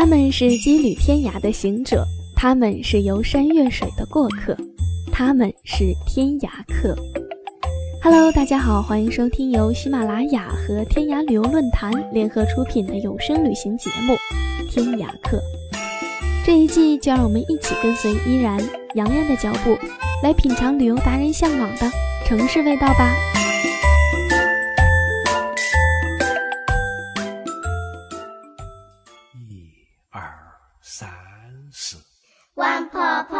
他们是羁旅天涯的行者，他们是游山越水的过客，他们是天涯客。Hello，大家好，欢迎收听由喜马拉雅和天涯旅游论坛联合出品的有声旅行节目《天涯客》。这一季就让我们一起跟随依然、洋洋的脚步，来品尝旅游达人向往的城市味道吧。四。王婆婆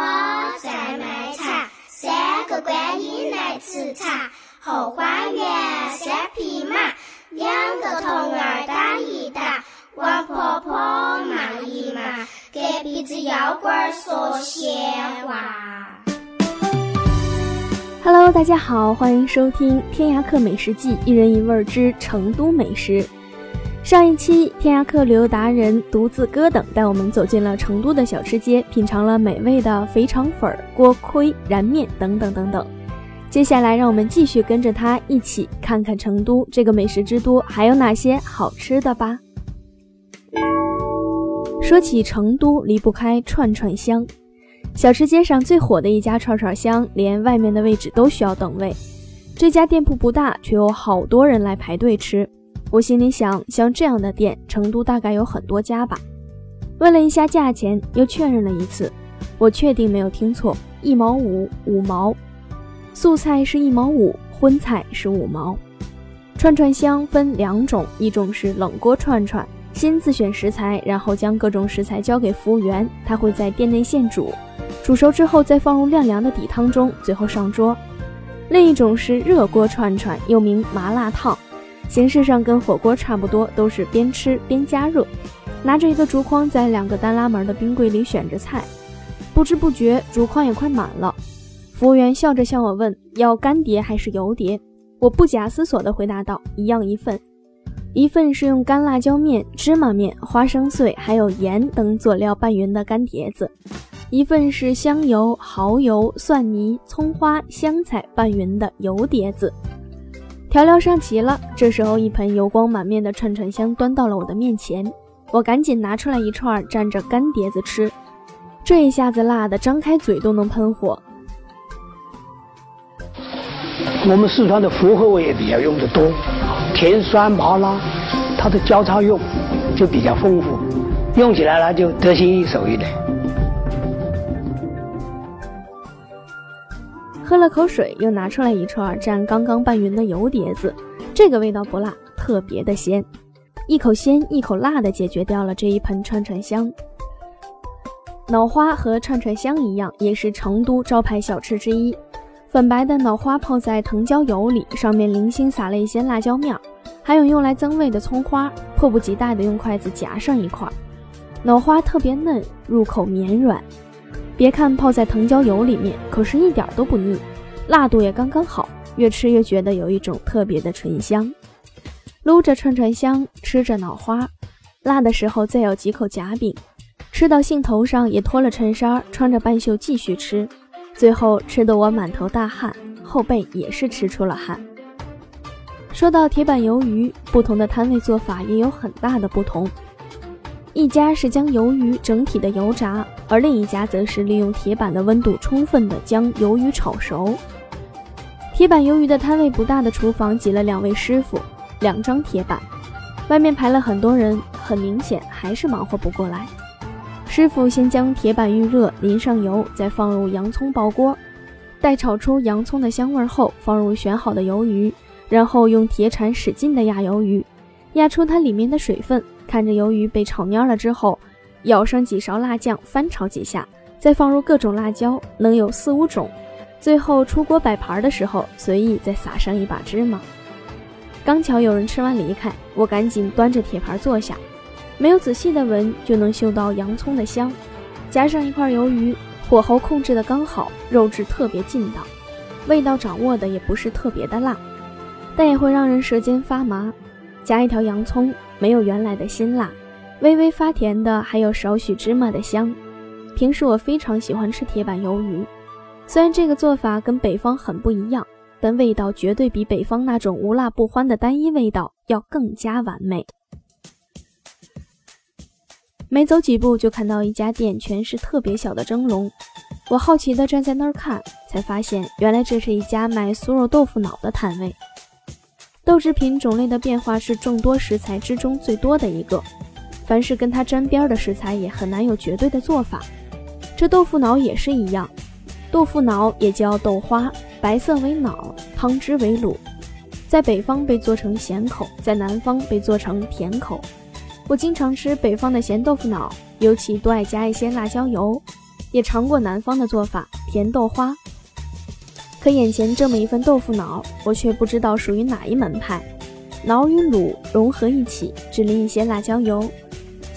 在卖茶，三个观音来吃茶。后花园三匹马，两个童儿打一打。王婆婆骂一骂，隔壁只妖怪说闲话。Hello，大家好，欢迎收听《天涯客美食记》，一人一味之成都美食。上一期，天涯客旅游达人独自哥等带我们走进了成都的小吃街，品尝了美味的肥肠粉、锅盔、燃面等等等等。接下来，让我们继续跟着他一起看看成都这个美食之都还有哪些好吃的吧。说起成都，离不开串串香。小吃街上最火的一家串串香，连外面的位置都需要等位。这家店铺不大，却有好多人来排队吃。我心里想，像这样的店，成都大概有很多家吧。问了一下价钱，又确认了一次，我确定没有听错，一毛五，五毛。素菜是一毛五，荤菜是五毛。串串香分两种，一种是冷锅串串，先自选食材，然后将各种食材交给服务员，他会在店内现煮，煮熟之后再放入晾凉的底汤中，最后上桌。另一种是热锅串串，又名麻辣烫，形式上跟火锅差不多，都是边吃边加热。拿着一个竹筐，在两个单拉门的冰柜里选着菜，不知不觉竹筐也快满了。服务员笑着向我问：“要干碟还是油碟？”我不假思索地回答道：“一样一份。”一份是用干辣椒面、芝麻面、花生碎还有盐等佐料拌匀的干碟子；一份是香油、蚝油、蒜泥、葱花、香菜拌匀的油碟子。调料上齐了，这时候一盆油光满面的串串香端到了我的面前，我赶紧拿出来一串蘸着干碟子吃，这一下子辣的张开嘴都能喷火。我们四川的复合味也比较用的多，甜酸麻辣，它的交叉用就比较丰富，用起来呢就得心应手一点。喝了口水，又拿出来一串蘸刚刚拌匀的油碟子，这个味道不辣，特别的鲜，一口鲜一口辣的解决掉了这一盆串串香。脑花和串串香一样，也是成都招牌小吃之一。粉白的脑花泡在藤椒油里，上面零星撒了一些辣椒面，还有用来增味的葱花。迫不及待地用筷子夹上一块，脑花特别嫩，入口绵软。别看泡在藤椒油里面，可是一点都不腻，辣度也刚刚好，越吃越觉得有一种特别的醇香。撸着串串香，吃着脑花，辣的时候再咬几口夹饼，吃到兴头上也脱了衬衫，穿着半袖继续吃。最后吃得我满头大汗，后背也是吃出了汗。说到铁板鱿鱼，不同的摊位做法也有很大的不同。一家是将鱿鱼整体的油炸，而另一家则是利用铁板的温度充分的将鱿鱼炒熟。铁板鱿鱼的摊位不大的厨房挤了两位师傅，两张铁板，外面排了很多人，很明显还是忙活不过来。师傅先将铁板预热，淋上油，再放入洋葱爆锅，待炒出洋葱的香味后，放入选好的鱿鱼，然后用铁铲使劲的压鱿鱼，压出它里面的水分。看着鱿鱼被炒蔫了之后，舀上几勺辣酱，翻炒几下，再放入各种辣椒，能有四五种。最后出锅摆盘的时候，随意再撒上一把芝麻。刚巧有人吃完离开，我赶紧端着铁盘坐下。没有仔细的闻，就能嗅到洋葱的香。夹上一块鱿鱼，火候控制的刚好，肉质特别劲道，味道掌握的也不是特别的辣，但也会让人舌尖发麻。夹一条洋葱，没有原来的辛辣，微微发甜的，还有少许芝麻的香。平时我非常喜欢吃铁板鱿鱼，虽然这个做法跟北方很不一样，但味道绝对比北方那种无辣不欢的单一味道要更加完美。没走几步就看到一家店全是特别小的蒸笼，我好奇地站在那儿看，才发现原来这是一家卖酥肉豆腐脑的摊位。豆制品种类的变化是众多食材之中最多的一个，凡是跟它沾边的食材也很难有绝对的做法。这豆腐脑也是一样，豆腐脑也叫豆花，白色为脑，汤汁为卤，在北方被做成咸口，在南方被做成甜口。我经常吃北方的咸豆腐脑，尤其多爱加一些辣椒油。也尝过南方的做法，甜豆花。可眼前这么一份豆腐脑，我却不知道属于哪一门派。脑与卤融合一起，只淋一些辣椒油，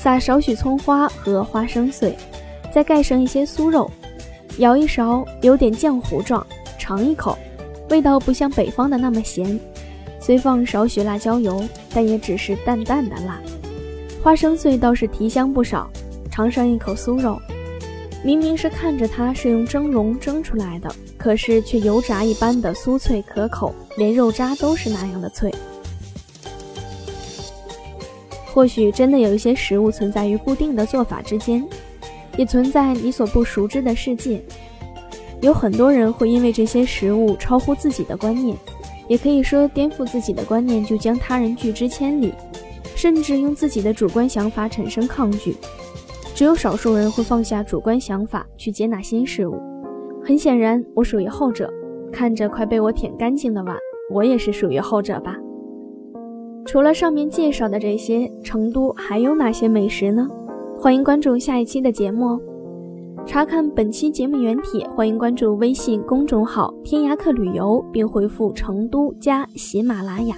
撒少许葱花和花生碎，再盖上一些酥肉，舀一勺，有点浆糊状，尝一口，味道不像北方的那么咸，虽放少许辣椒油，但也只是淡淡的辣。花生碎倒是提香不少，尝上一口酥肉，明明是看着它是用蒸笼蒸出来的，可是却油炸一般的酥脆可口，连肉渣都是那样的脆。或许真的有一些食物存在于固定的做法之间，也存在你所不熟知的世界。有很多人会因为这些食物超乎自己的观念，也可以说颠覆自己的观念，就将他人拒之千里。甚至用自己的主观想法产生抗拒，只有少数人会放下主观想法去接纳新事物。很显然，我属于后者。看着快被我舔干净的碗，我也是属于后者吧。除了上面介绍的这些，成都还有哪些美食呢？欢迎关注下一期的节目哦。查看本期节目原帖，欢迎关注微信公众号“天涯客旅游”，并回复“成都”加喜马拉雅。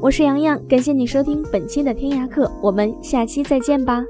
我是洋洋，感谢你收听本期的天涯客，我们下期再见吧。